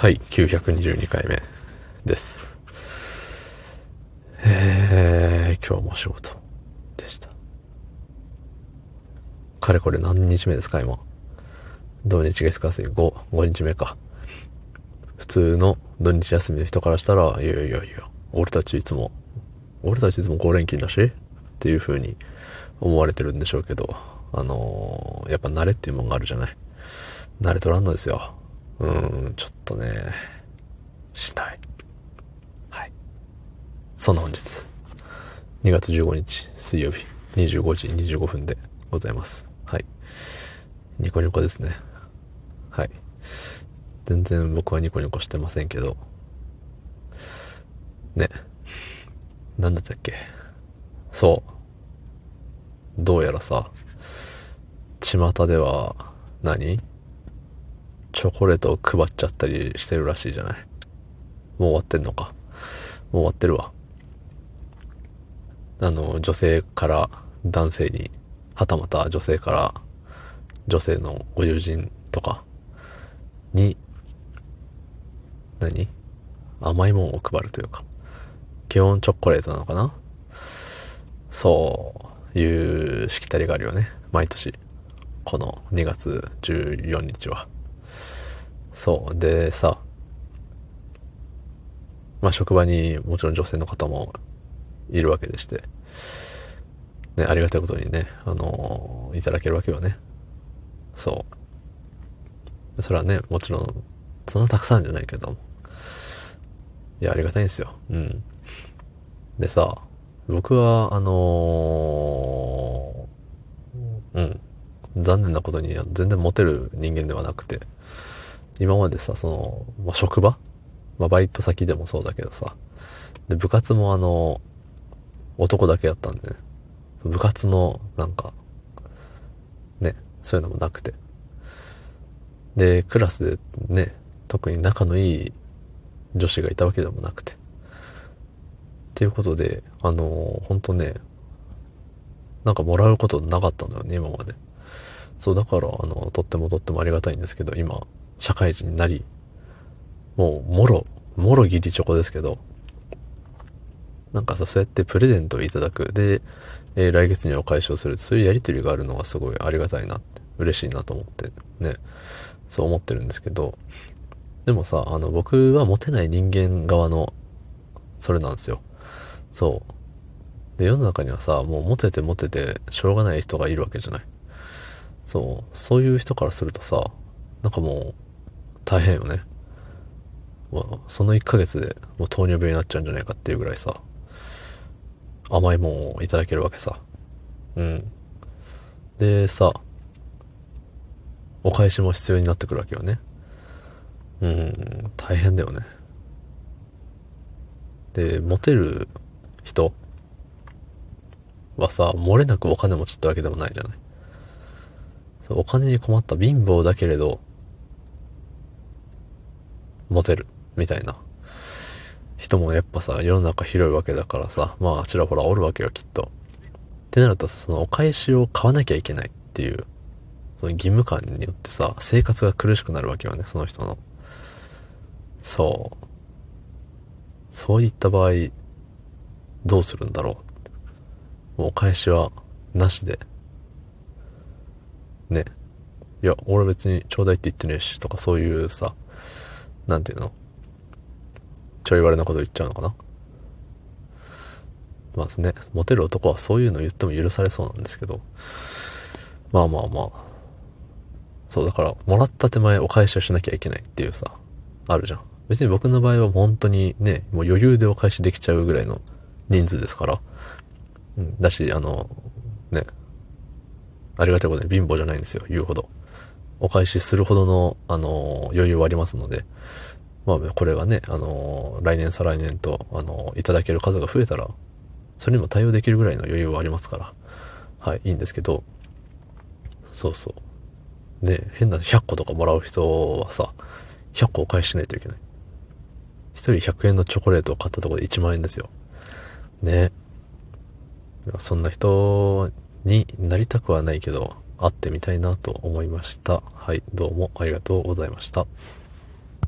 はい、922回目です。えー、今日も仕事でした。かれこれ何日目ですか、今？土日月火水5、5日目か。普通の土日休みの人からしたら、いやいやいや、俺たちいつも、俺たちいつも5連勤だし？っていう風に思われてるんでしょうけど、あのーやっぱ慣れっていうもんがあるじゃない。慣れとらんのですよ。うん、ちょっとね、しない。はい。そんな本日、2月15日水曜日25時25分でございます。はい。ニコニコですね。はい。全然僕はニコニコしてませんけど、ね。なんだったっけ。そう。どうやらさ、巷では何、チョコレートを配っちゃったりしてるらしいじゃない？もう終わってんのか？もう終わってるわ。あの、女性から男性に、はたまた女性から女性のご友人とかに、何？甘いもんを配るというか、基本チョコレートなのかな？そういうしきたりがあるよね。毎年。この2月14日は。そう。でさ、まあ職場にもちろん女性の方もいるわけでして、ね、ありがたいことにね、あのいただけるわけよね。そう。それはね、もちろん、そんなたくさんじゃないけども。いや、ありがたいんですよ。うん。でさ、僕は、あのーうん。残念なことに全然モテる人間ではなくて、今までさ、その、まあ、職場？まあ、バイト先でもそうだけどさ、で、部活もあの、男だけやったんでね、部活の、なんか、ね、そういうのもなくて。で、クラスでね、特に仲のいい女子がいたわけでもなくて。っていうことで、あの、ほんとね、なんかもらうことなかったんだよね、今まで。そう、だから、あの、とってもとってもありがたいんですけど、今、社会人になり、もう、もろ、もろ義理チョコですけど、なんかさ、そうやってプレゼントをいただく。で、えー来月にお返しをする。そういうやりとりがあるのがすごいありがたいなって、嬉しいなと思って、ね、そう思ってるんですけど、でもさ、あの、僕はモテない人間側の、それなんですよ。そう。で、世の中にはさ、もうモテてモテて、しょうがない人がいるわけじゃない。そう。そういう人からするとさ、なんかもう、大変よね。まあ、その1ヶ月でもう糖尿病になっちゃうんじゃないかっていうぐらいさ、甘いもんをいただけるわけさ。うん。でさ、お返しも必要になってくるわけよね。うん、大変だよね。で、モテる人はさ、漏れなくお金持ちってわけでもないじゃない。お金に困った貧乏だけれど、モテる、みたいな。人もやっぱさ、世の中広いわけだからさ、まあ、ちらほらおるわけよ、きっと。ってなるとさ、そのお返しを買わなきゃいけないっていう、その義務感によってさ、生活が苦しくなるわけよね、その人の。そう。そういった場合、どうするんだろう。もうお返しは、なしで。ね。いや、俺別にちょうだいって言ってねえし、とかそういうさ、なんていうの？ちょい悪なこと言っちゃうのかな？まあね、モテる男はそういうの言っても許されそうなんですけど、まあまあまあ、そうだから、もらった手前お返しをしなきゃいけないっていうさ、あるじゃん。別に僕の場合は本当にね、もう余裕でお返しできちゃうぐらいの人数ですから、うん、だし、あの、ね、ありがたいことに貧乏じゃないんですよ、言うほど。お返しするほどの、あの、余裕はありますので、まあ、これがね、あの、来年再来年と、あの、いただける数が増えたら、それにも対応できるぐらいの余裕はありますから、はい、いいんですけど、そうそう。で、変な100個とかもらう人はさ、100個お返ししないといけない。1人100円のチョコレートを買ったところで1万円ですよ。ね。そんな人になりたくはないけど、会ってみたいなと思いました。はい、どうもありがとうございました。